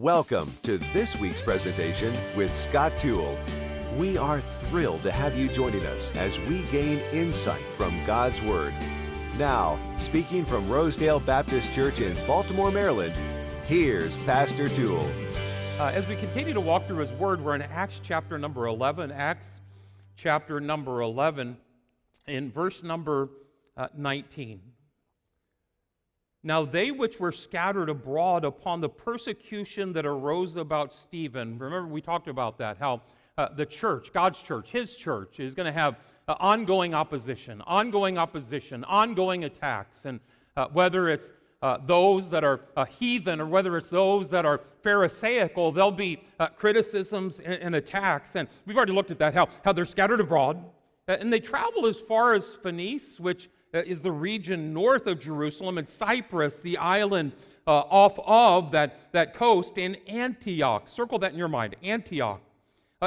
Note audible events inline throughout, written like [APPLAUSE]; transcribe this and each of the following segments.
Welcome to this week's presentation with Scott Toole. We are thrilled to have you joining us as we gain insight from God's Word. Now, speaking from Rosedale Baptist Church in Baltimore, Maryland, here's Pastor Toole. Uh, as we continue to walk through his word, we're in Acts chapter number 11. Acts chapter number 11, in verse number uh, 19. Now, they which were scattered abroad upon the persecution that arose about Stephen, remember we talked about that, how uh, the church, God's church, his church, is going to have uh, ongoing opposition, ongoing opposition, ongoing attacks. And uh, whether it's uh, those that are heathen or whether it's those that are Pharisaical, there'll be uh, criticisms and, and, attacks. And we've already looked at that, how, how they're scattered abroad. Uh, and they travel as far as Phoenice, which is the region north of Jerusalem, and Cyprus, the island uh, off of that, that coast, and Antioch. Circle that in your mind Antioch.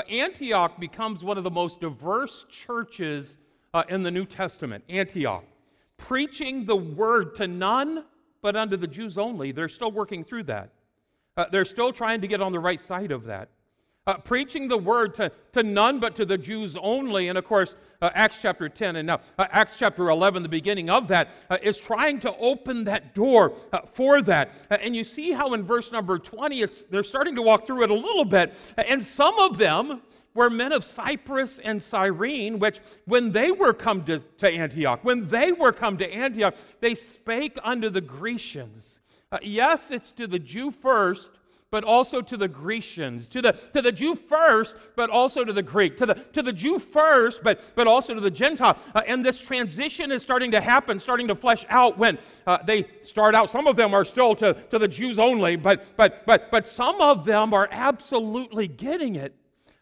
Antioch becomes one of the most diverse churches in the New Testament. Antioch. Preaching the word to none but unto the Jews only. They're still working through that. Uh, they're still trying to get on the right side of that. Uh, preaching the word to, to none but to the Jews only. And of course, uh, Acts chapter 10 and now uh, Acts chapter 11, the beginning of that, uh, is trying to open that door uh, for that. and you see how in verse number 20, they're starting to walk through it a little bit. And some of them, were men of Cyprus and Cyrene, which when they were come to, to Antioch, when they were come to Antioch, they spake unto the Grecians. Uh, yes, it's to the Jew first, but also to the Grecians. To the, to the Jew first, but also to the Greek. To the, to the Jew first, but, but also to the Gentile. Uh, and this transition is starting to happen, starting to flesh out when uh, they start out. Some of them are still to, to the Jews only, but, but, but, but some of them are absolutely getting it.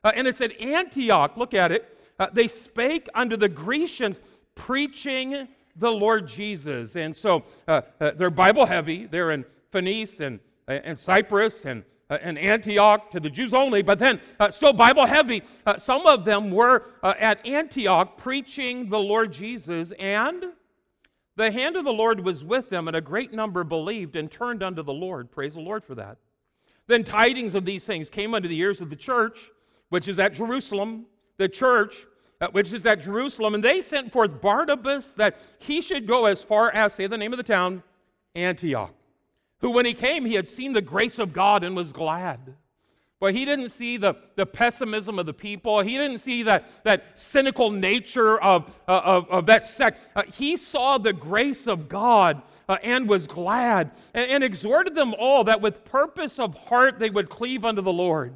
Uh, and it's at Antioch, look at it. Uh, they spake unto the Grecians, preaching the Lord Jesus. And so uh, uh they're Bible heavy. They're in Phoenice and, and Cyprus and, uh, and Antioch to the Jews only, but then still Bible heavy. some of them were at Antioch preaching the Lord Jesus, and the hand of the Lord was with them, and a great number believed and turned unto the Lord. Praise the Lord for that. Then tidings of these things came unto the ears of the church which is at Jerusalem, the church, uh, which is at Jerusalem, and they sent forth Barnabas that he should go as far as, say the name of the town, Antioch. Who, when he came, he had seen the grace of God and was glad. But he didn't see the, the pessimism of the people. He didn't see that, that cynical nature of, uh, of, of that sect. Uh, he saw the grace of God uh, and was glad and, and exhorted them all that with purpose of heart they would cleave unto the Lord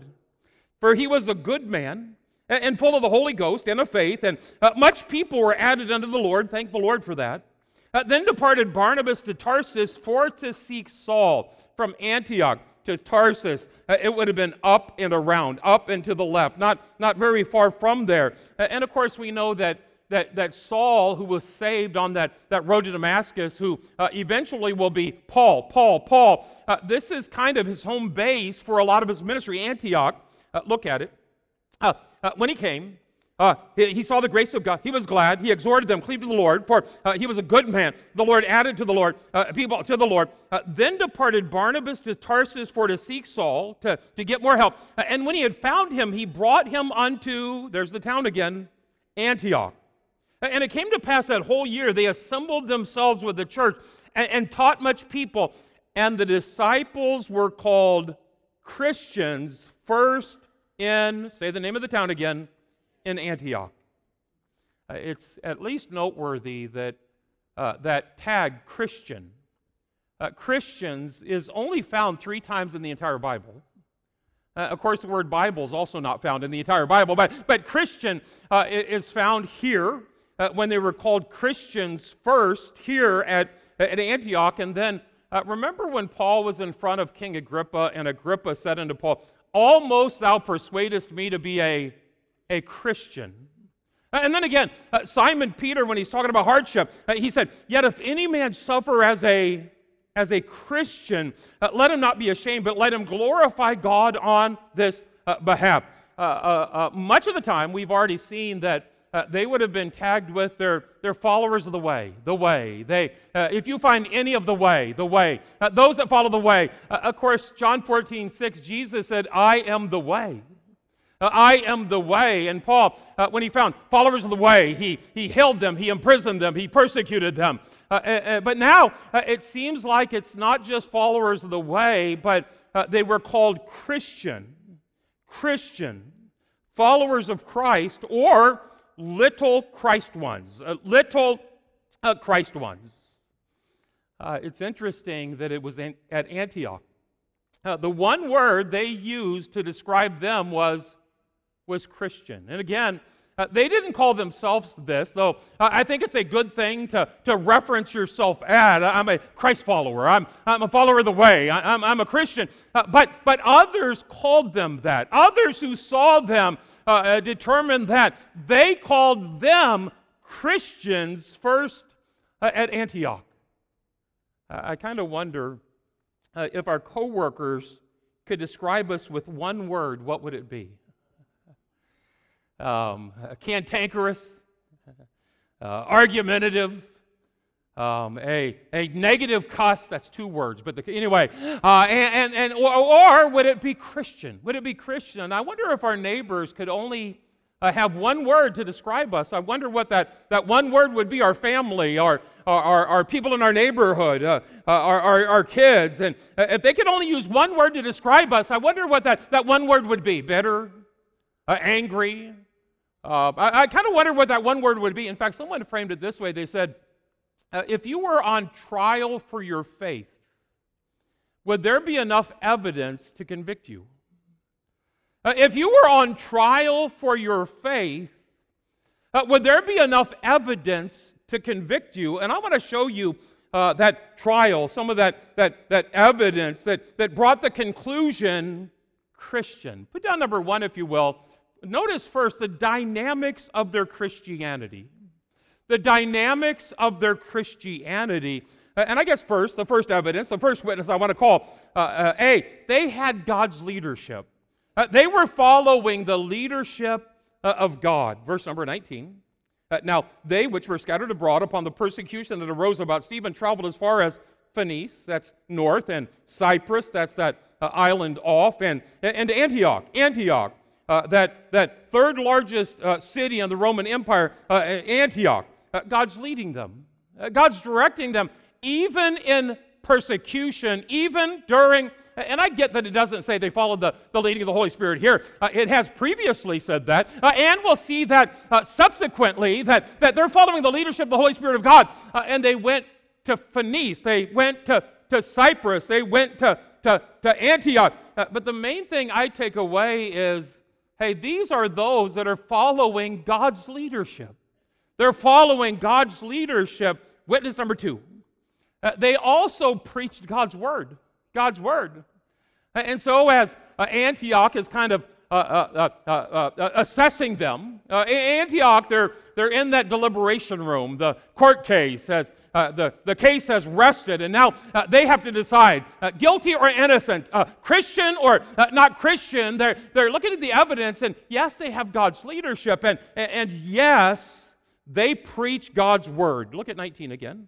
for he was a good man and full of the Holy Ghost and of faith, and uh, much people were added unto the Lord. Thank the Lord for that. Uh, then departed Barnabas to Tarsus for to seek Saul from Antioch to Tarsus. Uh, it would have been up and around, up and to the left, not, not very far from there. Uh, and of course, we know that. That, that Saul, who was saved on that, that road to Damascus, who uh, eventually will be Paul, Paul, Paul. Uh, this is kind of his home base for a lot of his ministry, Antioch. Uh, look at it. Uh, when he came, uh, he, he, saw the grace of God. He was glad. He exhorted them, cleave to the Lord, for uh, he was a good man. The Lord added to the Lord, uh, people to the Lord. then departed Barnabas to Tarsus for to seek Saul, to, to get more help. and when he had found him, he brought him unto, there's the town again, Antioch. And it came to pass that whole year they assembled themselves with the church and, and taught much people. And the disciples were called Christians first in, say the name of the town again, in Antioch. Uh, it's at least noteworthy that uh, that tag Christian, uh, Christians, is only found three times in the entire Bible. Uh, of course, the word Bible is also not found in the entire Bible, but, but Christian uh, is found here uh, when they were called Christians first here at, at Antioch. And then remember when Paul was in front of King Agrippa, and Agrippa said unto Paul, Almost thou persuadest me to be a, a Christian. And then again, uh, Simon Peter, when he's talking about hardship, uh, he said, Yet if any man suffer as a, as a Christian, uh, let him not be ashamed, but let him glorify God on this uh, behalf. Uh, uh, much of the time, we've already seen that they would have been tagged with their, their followers of the way, the way. They, if you find any of the way, the way, those that follow the way. Of course, John 14, 6, Jesus said, I am the way. Uh, I am the way. And Paul, uh, when he found followers of the way, he, he held them, he imprisoned them, he persecuted them. but now it seems like it's not just followers of the way, but they were called Christian. Christian. Followers of Christ, or little Christ ones, uh, little uh, Christ ones. Uh, it's interesting that it was at Antioch. Uh, the one word they used to describe them was, was Christian. And again, uh, they didn't call themselves this, though uh, I think it's a good thing to, to reference yourself at. I'm a Christ follower. I'm, I'm a follower of the way. I, am I'm a Christian. Uh, but, but others called them that. Others who saw them uh, uh, determined that they called them Christians first at Antioch. I kind of wonder if our coworkers could describe us with one word, what would it be? Um, cantankerous, uh, argumentative, um, a, a negative cuss, that's two words, but the, anyway, uh, and, and, and or, or, would it be Christian? Would it be Christian? I wonder if our neighbors could only uh, have one word to describe us. I wonder what that, that one word would be our family, our, our, our people in our neighborhood, uh, uh our, our, our, kids. And uh, if they could only use one word to describe us, I wonder what that, that one word would be bitter, uh, angry. I, I kind of wonder what that one word would be. In fact, someone framed it this way they said, uh, if you were on trial for your faith, would there be enough evidence to convict you? Uh, if you were on trial for your faith, uh, would there be enough evidence to convict you? And I want to show you uh, that trial, some of that, that, that evidence that, that brought the conclusion Christian. Put down number one, if you will. Notice first the dynamics of their Christianity the dynamics of their Christianity. Uh, and I guess first, the first evidence, the first witness I want to call uh, uh, A, they had God's leadership. Uh, they were following the leadership uh, of God. Verse number 19. Uh, now, they which were scattered abroad upon the persecution that arose about Stephen traveled as far as Phoenice, that's north, and Cyprus, that's that island off, and, and Antioch. Antioch, that, that third largest city in the Roman Empire, Antioch. Uh, God's leading them, uh, God's directing them, even in persecution, even during. And I get that it doesn't say they followed the, the leading of the Holy Spirit here. Uh, it has previously said that. Uh, and we'll see that uh, subsequently that, that they're following the leadership of the Holy Spirit of God. Uh, and they went to Phoenice, they went to, to Cyprus, they went to, to, to Antioch. but the main thing I take away is hey, these are those that are following God's leadership. They're following God's leadership. Witness number two. Uh, they also preached God's word. God's word. And so, as uh, Antioch is kind of Uh uh uh, uh, uh, uh, assessing them, Antioch, they're, they're in that deliberation room. The court case has, the, the case has rested, and now they have to decide guilty or innocent, Christian or not Christian. They're, they're looking at the evidence, and yes, they have God's leadership, and, and yes, they preach God's word. Look at 19 again.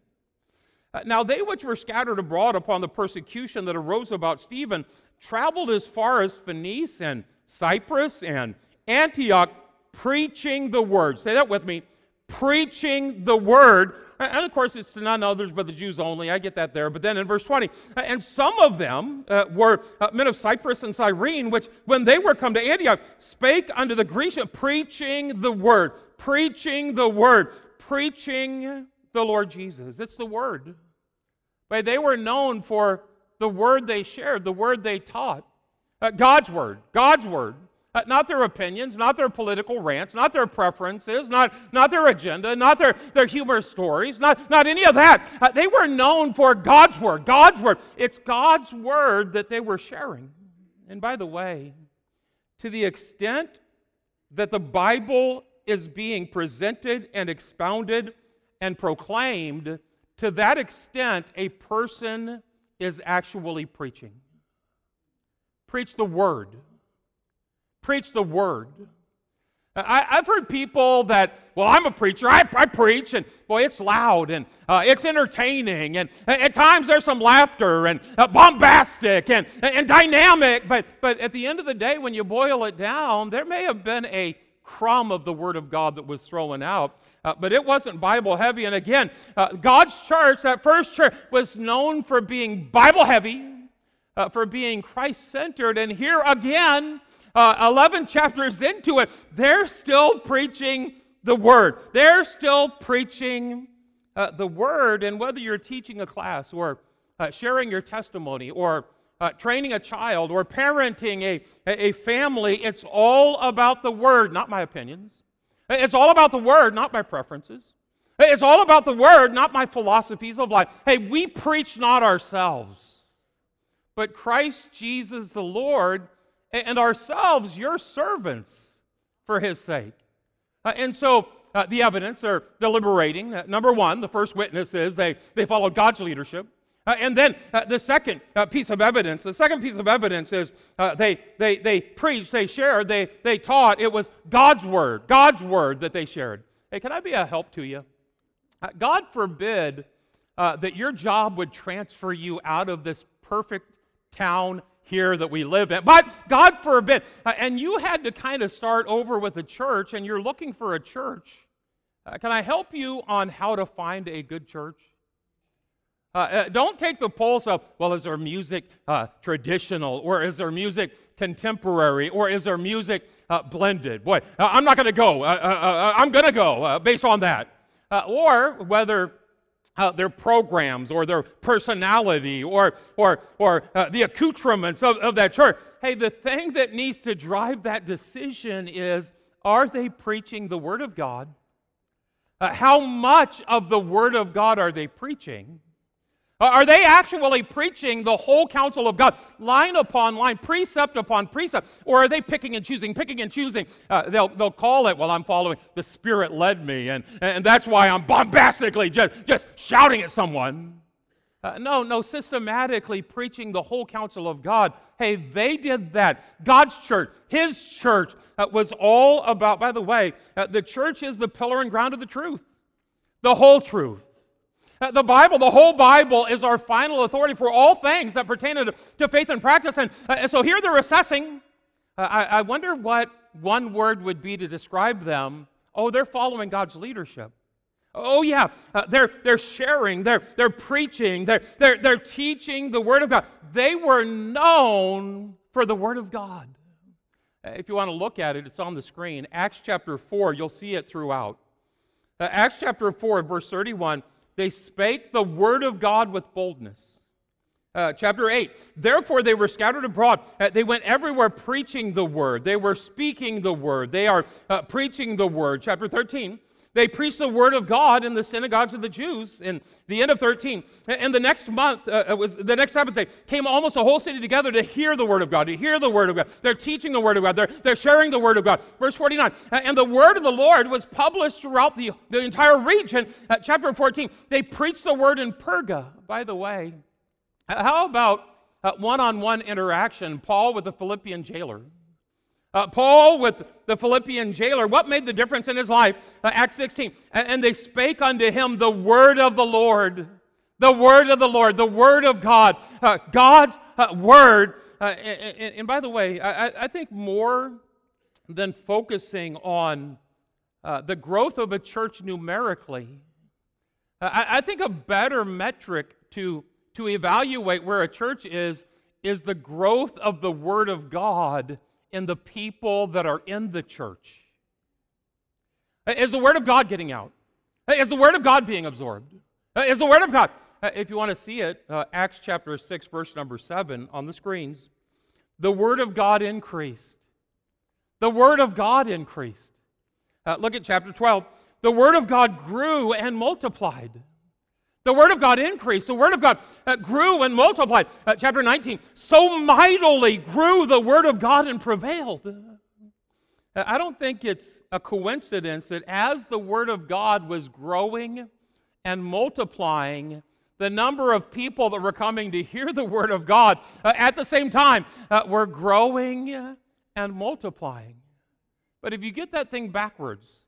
Now, they which were scattered abroad upon the persecution that arose about Stephen traveled as far as Phoenice and Cyprus and Antioch, preaching the word. Say that with me preaching the word. And of course, it's to none others but the Jews only. I get that there. But then in verse 20, and some of them uh, were uh, men of Cyprus and Cyrene, which when they were come to Antioch, spake unto the Grecian, preaching the word, preaching the word, preaching the Lord Jesus. It's the word. But they were known for the word they shared, the word they taught. Uh, God's word, God's word. Uh, not their opinions, not their political rants, not their preferences, not, not their agenda, not their, their humorous stories, not, not any of that. Uh, they were known for God's word. God's word. It's God's word that they were sharing. And by the way, to the extent that the Bible is being presented and expounded and proclaimed, to that extent, a person is actually preaching. Preach the word. Preach the word. I, have heard people that, well, I'm a preacher, I, I preach, and boy, it's loud and uh, it's entertaining, and at times there's some laughter and uh, bombastic and, and dynamic, but, but at the end of the day, when you boil it down, there may have been a crumb of the Word of God that was thrown out. Uh, but it wasn't Bible heavy. And again, uh, God's church, that first church, was known for being Bible heavy, uh, for being Christ centered. And here again, uh, 11 chapters into it, they're still preaching the Word. They're still preaching uh, the Word. And whether you're teaching a class or uh, sharing your testimony or uh, training a child or parenting a, a family, it's all about the Word, not my opinions. It's all about the Word, not my preferences. It's all about the Word, not my philosophies of life. Hey, we preach not ourselves, but Christ Jesus the Lord and ourselves your servants for his sake. Uh, and so uh, the evidence are deliberating. Uh, number one, the first witness is they, they followed God's leadership. Uh, and then uh, the second uh, piece of evidence, the second piece of evidence is they, they, they preached, they shared, they, they taught. It was God's word, God's word that they shared. Hey, can I be a help to you? God forbid that your job would transfer you out of this perfect town here that we live in. But God forbid. Uh, and you had to kind of start over with a church, and you're looking for a church. Uh, can I help you on how to find a good church? Uh, uh don't take the pulse of, well, is there music uh, traditional, or is there music contemporary, or is there music uh, blended? Boy, I'm not going to go. I'm going to go based on that. or whether uh, their programs or their personality or, or, or uh, the accoutrements of, of that church. Hey, the thing that needs to drive that decision is are they preaching the Word of God? Uh, how much of the Word of God are they preaching? Are they actually preaching the whole counsel of God, line upon line, precept upon precept? Or are they picking and choosing, picking and choosing? Uh, they'll, they'll call it, well, I'm following, the Spirit led me, and, and that's why I'm bombastically just, just shouting at someone. Uh, no, no, systematically preaching the whole counsel of God. Hey, they did that. God's church, His church, uh, was all about, by the way, uh, the church is the pillar and ground of the truth, the whole truth. Uh, the Bible, the whole Bible, is our final authority for all things that pertain to, to faith and practice. And uh, so here they're assessing. Uh, I, I, wonder what one word would be to describe them. Oh, they're following God's leadership. Oh, yeah, uh, they're, they're sharing, they're, they're preaching, they're, they're, they're teaching the Word of God. They were known for the Word of God. If you want to look at it, it's on the screen. Acts chapter 4, you'll see it throughout. Uh, Acts chapter 4, verse 31 they spake the word of God with boldness. Uh, chapter 8. Therefore, they were scattered abroad. Uh, they went everywhere preaching the word. They were speaking the word. They are uh, preaching the word. Chapter 13. They preached the word of God in the synagogues of the Jews in the end of 13. And the next month, uh, it was the next Sabbath day, came almost a whole city together to hear the word of God, to hear the word of God. They're teaching the word of God, they're, they're sharing the word of God. Verse 49. And the word of the Lord was published throughout the, the entire region. Uh, chapter 14, they preached the word in Perga. By the way, how about one on one interaction, Paul with the Philippian jailer? Uh, Paul with the Philippian jailer, what made the difference in his life? Uh, Acts 16. And, they spake unto him the word of the Lord. The word of the Lord, the word of God. Uh, God's uh, word. Uh, and, and, by the way, I, I, think more than focusing on uh, the growth of a church numerically, I, I think a better metric to, to evaluate where a church is is the growth of the word of God in the people that are in the church? Is the Word of God getting out? Is the Word of God being absorbed? Is the Word of God? If you want to see it, uh, Acts chapter 6, verse number 7 on the screens. The Word of God increased. The Word of God increased. Uh, look at chapter 12. The Word of God grew and multiplied. The Word of God increased. The Word of God uh, grew and multiplied. Uh, chapter 19. So mightily grew the Word of God and prevailed. Uh, I don't think it's a coincidence that as the Word of God was growing and multiplying, the number of people that were coming to hear the Word of God uh, at the same time uh, were growing and multiplying. But if you get that thing backwards,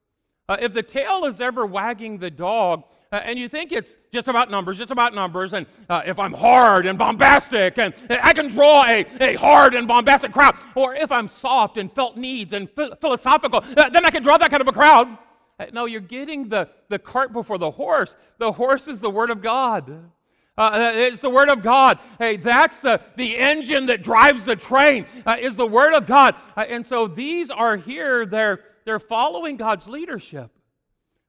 uh, if the tail is ever wagging the dog, uh, and you think it's just about numbers, just about numbers, and uh, if I'm hard and bombastic, and I can draw a, a hard and bombastic crowd, or if I'm soft and felt needs and philosophical, uh, then I can draw that kind of a crowd. Uh, no, you're getting the, the cart before the horse. The horse is the Word of God. Uh, uh, it's the Word of God. Hey, that's the, the engine that drives the train, uh, is the Word of God. Uh, and so these are here, they're, they're following God's leadership.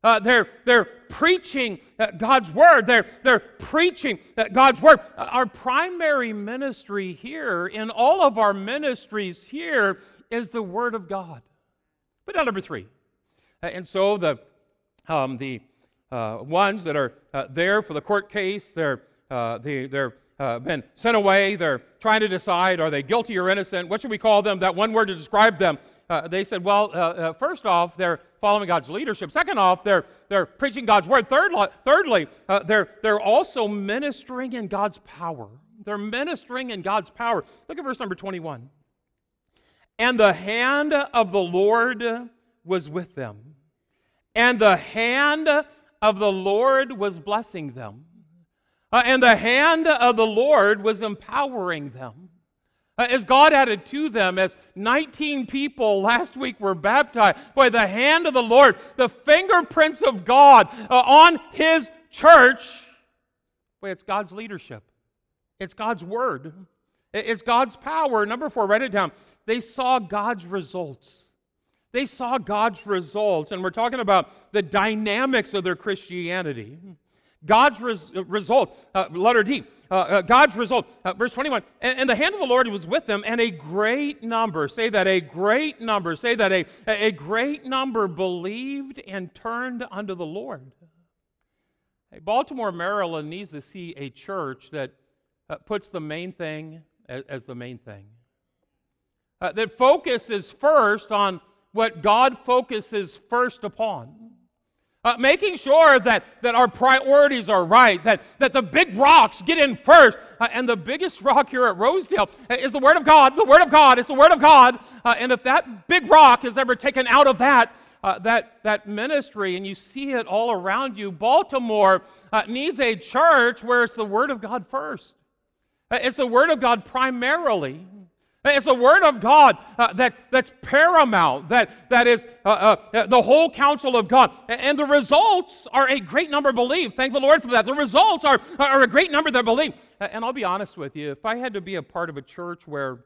Uh, they're, they're preaching uh, God's word. They're, they're preaching God's word. Our primary ministry here, in all of our ministries here, is the word of God. But now, number three, and so the, um, the uh, ones that are uh, there for the court case, they're, uh, they, they're uh, been sent away. They're trying to decide are they guilty or innocent? What should we call them? That one word to describe them. Uh, they said, well, uh, uh, first off, they're following God's leadership. Second off, they're, they're preaching God's word. Third, thirdly, uh, they're, they're also ministering in God's power. They're ministering in God's power. Look at verse number 21. And the hand of the Lord was with them and the hand of the Lord was blessing them. Uh, and the hand of the Lord was empowering them. Uh, as God added to them, as 19 people last week were baptized, by the hand of the Lord, the fingerprints of God uh, on His church, boy, it's God's leadership. It's God's word. It's God's power. Number four, write it down. They saw God's results. They saw God's results, and we're talking about the dynamics of their Christianity. God's res- result, uh, letter D, God's result, uh, verse 21. And, and, the hand of the Lord was with them, and a great number, say that, a great number, say that, a, a great number believed and turned unto the Lord. Hey, Baltimore, Maryland needs to see a church that uh, puts the main thing as, as the main thing. Uh, that focuses first on what God focuses first upon. Uh, making sure that, that our priorities are right, that, that the big rocks get in first. Uh, and the biggest [LAUGHS] rock here at Rosedale is the Word of God. The Word of God is the Word of God. Uh, and if that big rock is ever taken out of that, uh, that, that ministry, and you see it all around you, Baltimore uh, needs a church where it's the Word of God first. Uh, it's the Word of God primarily. It's the Word of God uh, that, that's paramount, that, that is uh, uh, the whole counsel of God. And the results are a great number believe. Thank the Lord for that. The results are, are a great number that believe. And I'll be honest with you, if I had to be a part of a church where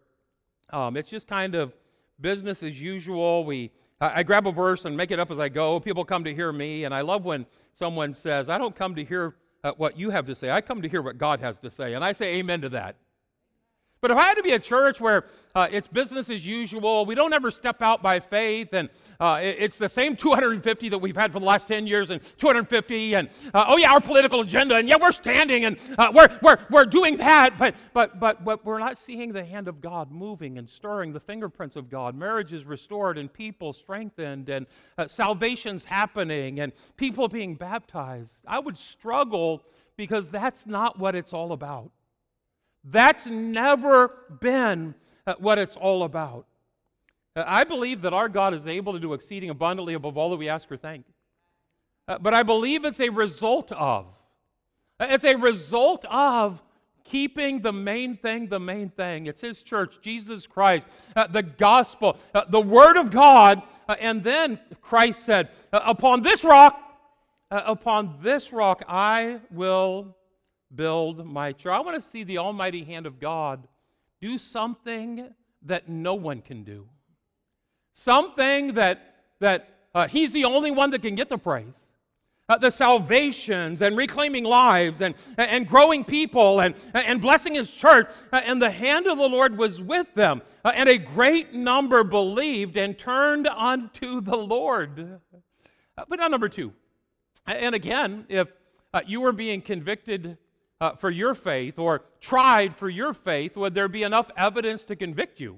um, it's just kind of business as usual, we I grab a verse and make it up as I go. People come to hear me, and I love when someone says, I don't come to hear uh, what you have to say, I come to hear what God has to say. And I say amen to that. But if I had to be a church where uh, it's business as usual, we don't ever step out by faith, and uh, it's the same [LAUGHS] 250 that we've had for the last 10 years, and 250, and uh, oh yeah, our political agenda, and yeah, we're standing, and uh, we're, we're, we're doing that, but, but, but, but we're not seeing the hand of God moving and stirring, the fingerprints of God. Marriage is restored, and people strengthened, and uh, salvation's happening, and people being baptized. I would struggle because that's not what it's all about. That's never been uh, what it's all about. Uh, I believe that our God is able to do exceeding abundantly above all that we ask or think. Uh, but I believe it's a result of. It's a result of keeping the main thing the main thing. It's His church, Jesus Christ, the gospel, the Word of God. And then Christ said, Upon this rock, upon this rock I will build my church. I want to see the almighty hand of God do something that no one can do. Something that, that uh, He's the only one that can get the praise. Uh, the salvations and reclaiming lives and, and growing people and, and blessing his church. Uh, and the hand of the Lord was with them. Uh, and a great number believed and turned unto the Lord. Uh, but now, number two. And again, if uh, you were being convicted uh, for your faith or tried for your faith, would there be enough evidence to convict you?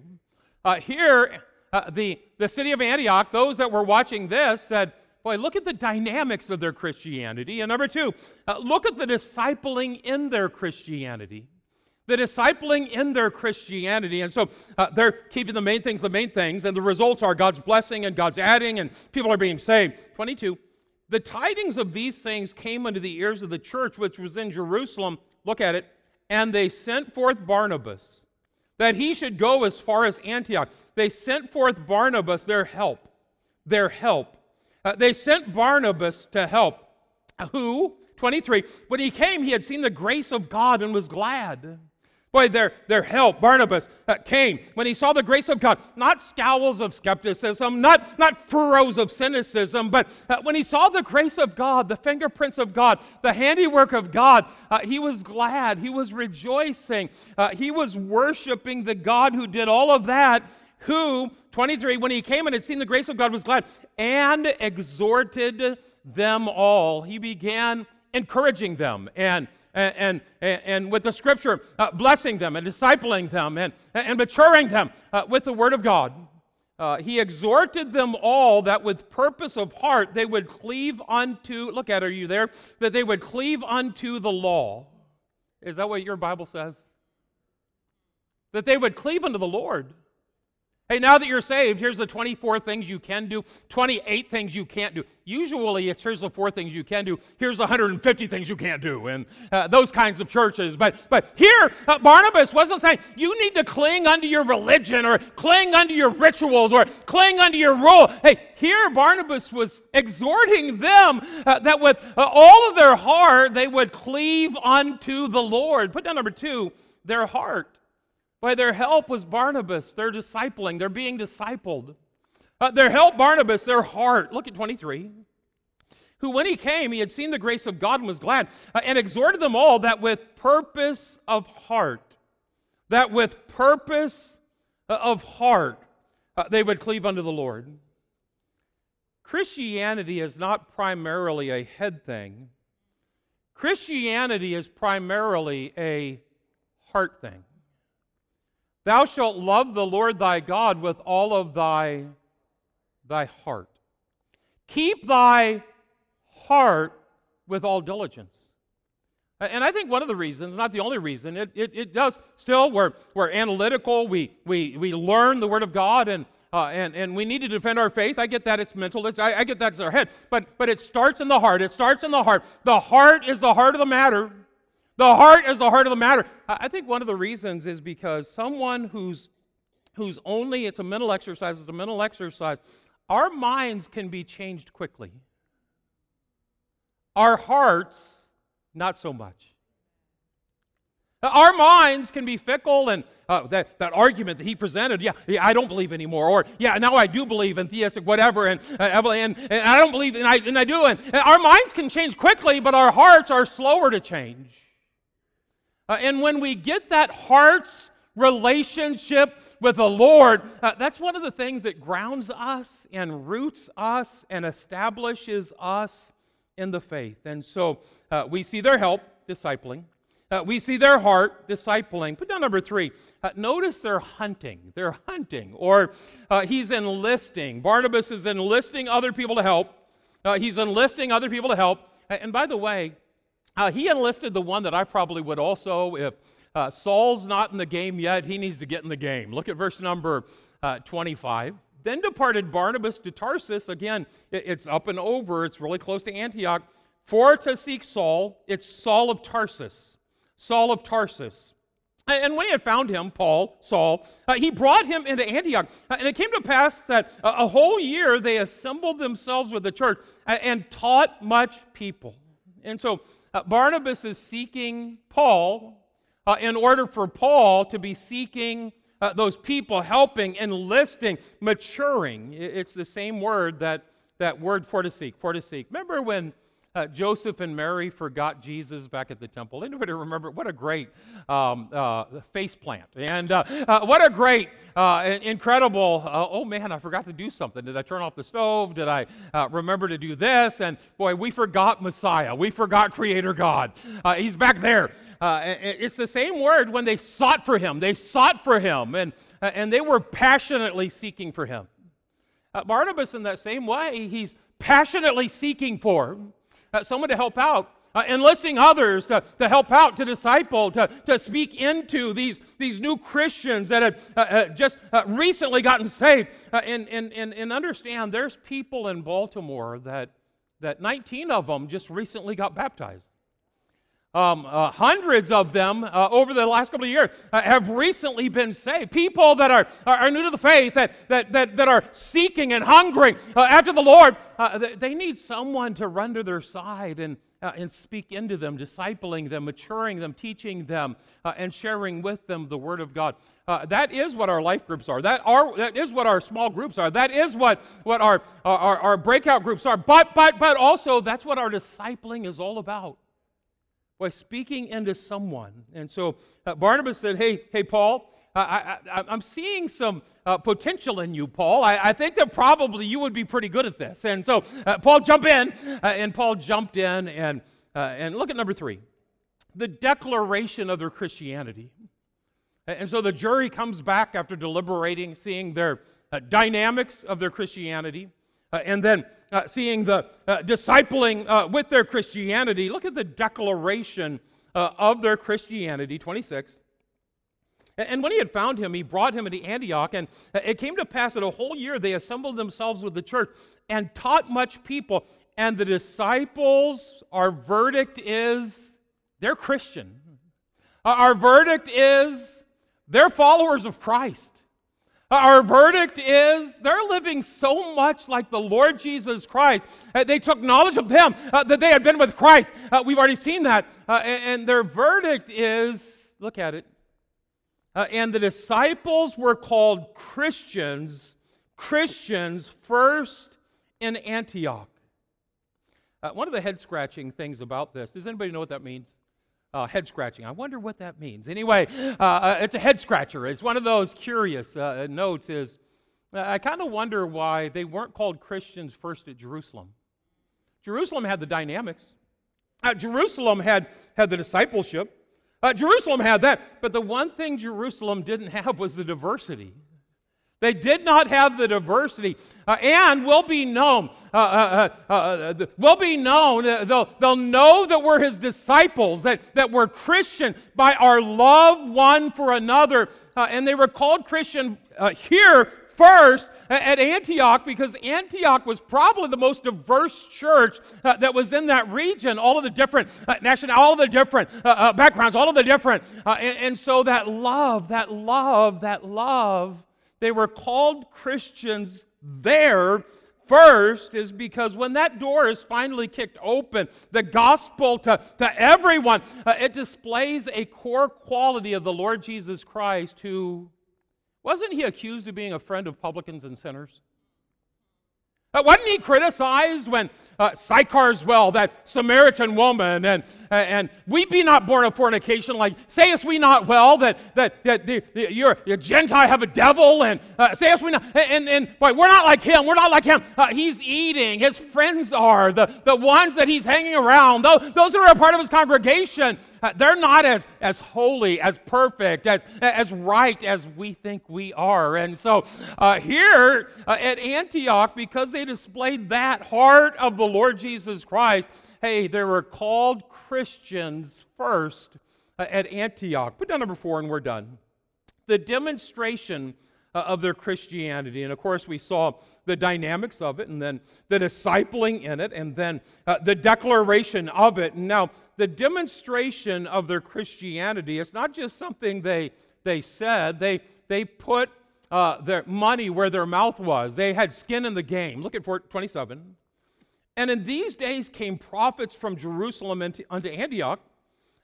Uh, here, uh, the, the city of Antioch, those that were watching this said, Boy, look at the dynamics of their Christianity. And number two, uh, look at the discipling in their Christianity. the discipling in their Christianity. And so uh, they're keeping the main things the main things, and the results are God's blessing and God's adding, and people are being saved. 22. The tidings of these things came unto the ears of the church which was in Jerusalem. Look at it. And they sent forth Barnabas that he should go as far as Antioch. They sent forth Barnabas, their help. Their help. Uh, they sent Barnabas to help. Who? 23. When he came, he had seen the grace of God and was glad. Boy, their, their help, Barnabas, uh, came when he saw the grace of God. Not scowls of skepticism, not, not furrows of cynicism, but uh, when he saw the grace of God, the fingerprints of God, the handiwork of God, uh, he was glad. He was rejoicing. Uh, he was worshiping the God who did all of that. Who, 23, when he came and had seen the grace of God, was glad and exhorted them all. He began encouraging them and and, and, and with the scripture, uh, blessing them and discipling them and, and maturing them uh, with the word of God. Uh, he exhorted them all that with purpose of heart they would cleave unto, look at, are you there? That they would cleave unto the law. Is that what your Bible says? That they would cleave unto the Lord. Hey, now that you're saved, here's the 24 things you can do, 28 things you can't do. Usually, it's here's the four things you can do, here's the 150 things you can't do, and uh, those kinds of churches. But, but here, uh, Barnabas wasn't saying you need to cling unto your religion or cling unto your rituals or cling unto your rule. Hey, here, Barnabas was exhorting them uh, that with uh, all of their heart, they would cleave unto the Lord. Put down number two, their heart. By their help was Barnabas. They're discipling, they're being discipled. Uh, their help, Barnabas, their heart. Look at 23. Who, when he came, he had seen the grace of God and was glad, uh, and exhorted them all that with purpose of heart, that with purpose uh, of heart, uh, they would cleave unto the Lord. Christianity is not primarily a head thing. Christianity is primarily a heart thing. Thou shalt love the Lord thy God with all of thy, thy heart. Keep thy heart with all diligence. And I think one of the reasons, not the only reason, it, it, it does still, we're, we're analytical, we, we, we learn the Word of God, and, uh, and, and we need to defend our faith. I get that it's mental, it's, I, I get that it's our head, but, but it starts in the heart. It starts in the heart. The heart is the heart of the matter. The heart is the heart of the matter. I think one of the reasons is because someone who's who's only it's a mental exercise, it's a mental exercise. Our minds can be changed quickly. Our hearts, not so much. Our minds can be fickle, and uh, that, that argument that he presented, yeah, yeah, I don't believe anymore, or yeah, now I do believe in theistic whatever, and, uh, and, and I don't believe, and I, and I do. And, and our minds can change quickly, but our hearts are slower to change. Uh, and when we get that heart's relationship with the Lord, uh, that's one of the things that grounds us and roots us and establishes us in the faith. And so uh, we see their help, discipling. Uh, we see their heart, discipling. Put down number three. Uh, notice they're hunting. They're hunting, or uh, he's enlisting. Barnabas is enlisting other people to help. he's enlisting other people to help. And by the way, uh, he enlisted the one that I probably would also, if uh, Saul's not in the game yet, he needs to get in the game. Look at verse number uh, 25. Then departed Barnabas to Tarsus. Again, it, it's up and over, it's really close to Antioch. For to seek Saul, it's Saul of Tarsus. Saul of Tarsus. And when he had found him, Paul, Saul, uh, he brought him into Antioch. Uh, and it came to pass that a whole year they assembled themselves with the church and, and taught much people. And so uh, Barnabas is seeking Paul uh, in order for Paul to be seeking uh, those people, helping, enlisting, maturing. It's the same word that that word for to seek, for to seek. Remember when uh, Joseph and Mary forgot Jesus back at the temple. Anybody remember? What a great um, uh, face plant. And uh, uh what a great, uh, incredible, uh, oh man, I forgot to do something. Did I turn off the stove? Did I remember to do this? And boy, we forgot Messiah. We forgot Creator God. he's back there. it's the same word when they sought for him. They sought for him, and, and they were passionately seeking for him. Barnabas, in that same way, he's passionately seeking for someone to help out uh, enlisting others to, to help out, to disciple, to, to speak into these, these new Christians that had uh, uh, just uh, recently gotten saved. Uh, and, and, and, and understand there's people in Baltimore that, that 19 of them just recently got baptized. Um, uh, hundreds of them uh, over the last couple of years uh, have recently been saved. People that are, are, are, new to the faith, that, that, that, that are seeking and hungering uh, after the Lord, uh, they need someone to run to their side and, uh, and speak into them, discipling them, maturing them, teaching them, and sharing with them the Word of God. that is what our life groups are. That, are. that is what our small groups are. That is what, what our, our, our breakout groups are. But, but, but also, that's what our discipling is all about by speaking into someone. And so uh, Barnabas said, Hey, hey, Paul, I, am seeing some uh, potential in you, Paul. I, I, think that probably you would be pretty good at this. And so, uh, Paul, jump in. Uh, and Paul jumped in. And, uh, and look at number three the declaration of their Christianity. And so the jury comes back after deliberating, seeing their uh, dynamics of their Christianity. and then uh, seeing the uh, discipling uh, with their Christianity, look at the declaration uh, of their Christianity, 26. And when he had found him, he brought him into Antioch. And uh, it came to pass that a whole year they assembled themselves with the church and taught much people. And the disciples, our verdict is they're Christian. Our verdict is they're followers of Christ. Our verdict is they're living so much like the Lord Jesus Christ. Uh, they took knowledge of Him, uh, that they had been with Christ. Uh, we've already seen that. Uh, and, and, their verdict is look at it. Uh, and the disciples were called Christians, Christians first in Antioch. Uh, one of the head scratching things about this, does anybody know what that means? Uh, head scratching. I wonder what that means. Anyway, uh, uh, it's a head scratcher. It's one of those curious uh, notes. Is uh, I kind of wonder why they weren't called Christians first at Jerusalem. Jerusalem had the dynamics. Uh, Jerusalem had had the discipleship. Jerusalem had that, but the one thing Jerusalem didn't have was the diversity. They did not have the diversity, uh, and will be known. Uh, uh, uh, uh will be known. Uh, they'll, they'll know that we're His disciples, that, that we're Christian by our love one for another. and they were called Christian here first at Antioch because Antioch was probably the most diverse church uh, that was in that region. All of the different uh, national, all of the different uh, backgrounds, all of the different, and, and so that love, that love, that love they were called Christians there first is because when that door is finally kicked open, the gospel to, to everyone, uh, it displays a core quality of the Lord Jesus Christ, who wasn't he accused of being a friend of publicans and sinners? Uh, wasn't he criticized when uh, well, that Samaritan woman, and, uh, and we be not born of fornication, like sayest we not well that, that, that the, the, you're, you're Gentile have a devil, and uh, sayest we not, and, and boy, we're not like him, we're not like him. Uh, he's eating, his friends are, the, the ones that he's hanging around, those, those that are a part of his congregation, uh, they're not as, as holy, as perfect, as, as right as we think we are. And so uh, here at Antioch, because they displayed that heart of the the Lord Jesus Christ, hey, they were called Christians first uh, at Antioch. Put down number four and we're done. The demonstration uh, of their Christianity. And of course, we saw the dynamics of it, and then the discipling in it, and then uh, the declaration of it. And now, the demonstration of their Christianity, it's not just something they, they said, they, they put uh, their money where their mouth was. They had skin in the game. Look at 27. And in these days came prophets from Jerusalem unto Antioch.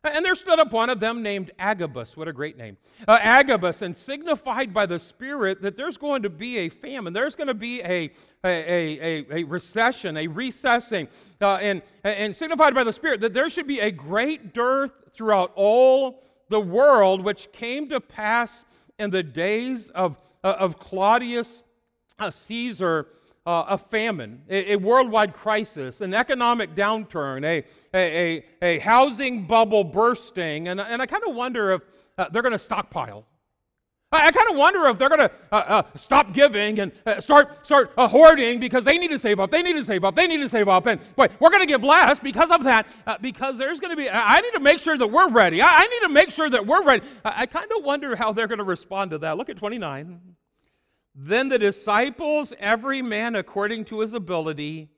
And there stood up one of them named Agabus. What a great name. Uh, Agabus, and signified by the Spirit that there's going to be a famine. There's going to be a, a, a, a recession, a recessing. Uh, and, and signified by the Spirit that there should be a great dearth throughout all the world, which came to pass in the days of, uh, of Claudius uh, Caesar uh, a famine, a, a, worldwide crisis, an economic downturn, a, a, a, housing bubble bursting. And, and I kind of wonder if uh, they're going to stockpile. I, I kind of wonder if they're going to uh, uh, stop giving and uh, start start uh, hoarding because they need to save up. They need to save up. They need to save up. And boy, we're going to give less because of that. Uh, because there's going to be. I need to make sure that we're ready. I, I need to make sure that we're ready. I, I kind of wonder how they're going to respond to that. Look at 29. Then the disciples, every man according to his ability,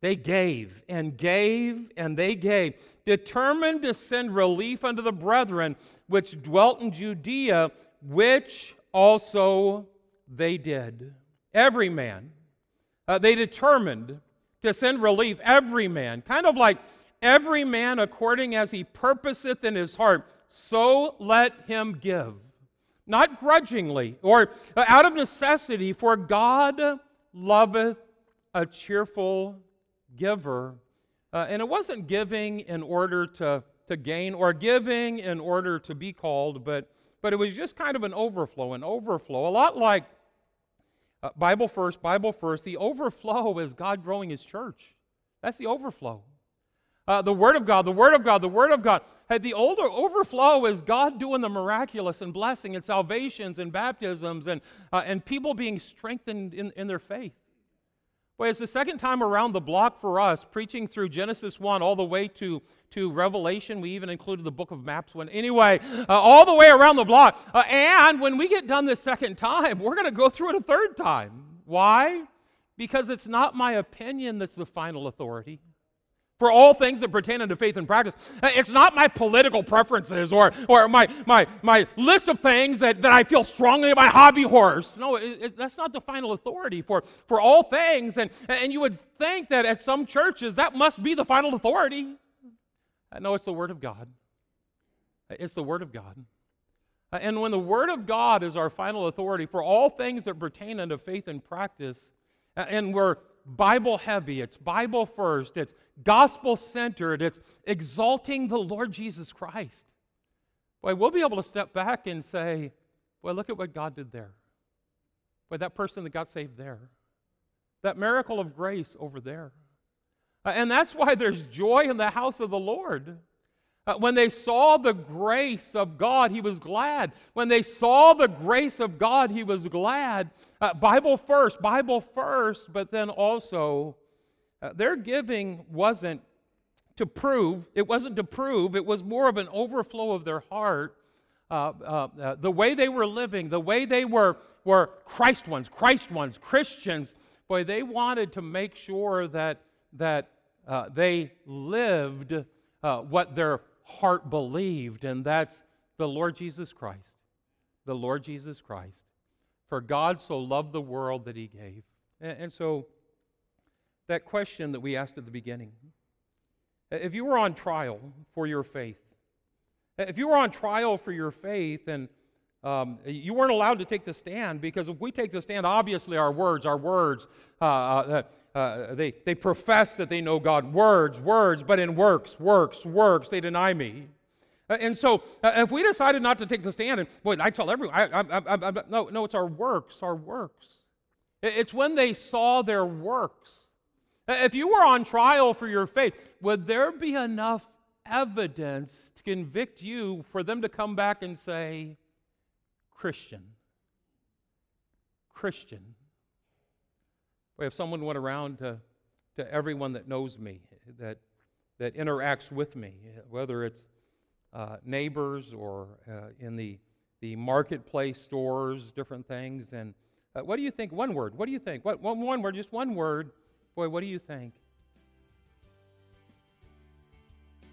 they gave and gave and they gave, determined to send relief unto the brethren which dwelt in Judea which also they did. Every man. Uh, they determined to send relief, every man. Kind of like every man according as he purposeth in his heart, so let him give. Not grudgingly or uh, out of necessity, for God loveth a cheerful giver. Uh, and it wasn't giving in order to, to gain or giving in order to be called, but but it was just kind of an overflow, an overflow. A lot like uh, Bible first, Bible first. The overflow is God growing His church. That's the overflow. Uh, the Word of God, the Word of God, the Word of God. Had the older overflow is God doing the miraculous and blessing and salvations and baptisms and, uh, and people being strengthened in, in their faith. Well, it's the second time around the block for us, preaching through Genesis 1 all the way to, to Revelation. We even included the book of maps when, anyway, uh, all the way around the block. Uh, and when we get done this second time, we're going to go through it a third time. Why? Because it's not my opinion that's the final authority for all things that pertain unto faith and practice. Uh, it's not my political preferences or, or my, my, my list of things that, that I feel strongly about hobby horse. No, it, it, that's not the final authority for, for all things. And, and you would think that at some churches that must be the final authority. Uh, no, it's the Word of God. Uh, it's the Word of God. And when the Word of God is our final authority for all things that pertain unto faith and practice, and we're Bible heavy, it's Bible first, it's gospel centered, it's exalting the Lord Jesus Christ. Boy, we'll be able to step back and say, Boy, look at what God did there. Boy, that person that got saved there. That miracle of grace over there. Uh, and that's why there's joy in the house of the Lord. Uh, when they saw the grace of God, he was glad. When they saw the grace of God, he was glad. Uh, Bible first, Bible first, but then also uh, their giving wasn't to prove, it wasn't to prove, it was more of an overflow of their heart. Uh, uh, uh, the way they were living, the way they were, were Christ ones, Christ ones, Christians, boy, they wanted to make sure that, that they lived what their heart believed, and that's the Lord Jesus Christ. The Lord Jesus Christ. For God so loved the world that he gave. And, and so, that question that we asked at the beginning if you were on trial for your faith, if you were on trial for your faith and um, you weren't allowed to take the stand because if we take the stand, obviously our words, our words, uh, uh, uh, they, they profess that they know God. Words, words, but in works, works, works, they deny me. Uh, and so, uh, if we decided not to take the stand, and boy, I tell everyone, I, I, I, no, no, it's our works, our works. It's when they saw their works. Uh, if you were on trial for your faith, would there be enough evidence to convict you for them to come back and say, Christian? Christian. If someone went around to, to everyone that knows me, that, that interacts with me, whether it's uh, neighbors or uh, in the, the marketplace stores, different things, and uh, what do you think? One word. What do you think? What, one, one word, just one word. Boy, what do you think?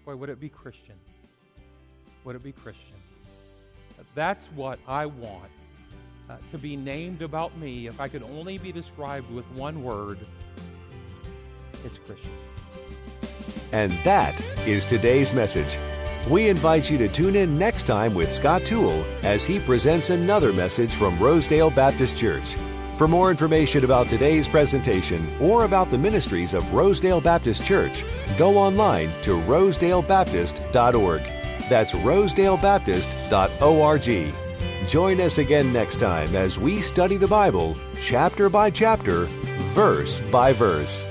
Boy, would it be Christian? Would it be Christian? That's what I want uh, to be named about me, if I could only be described with one word, it's Christian. And that is today's message. We invite you to tune in next time with Scott Toole as he presents another message from Rosedale Baptist Church. For more information about today's presentation or about the ministries of Rosedale Baptist Church, go online to rosedalebaptist.org. That's rosedalebaptist.org. Join us again next time as we study the Bible chapter by chapter, verse by verse.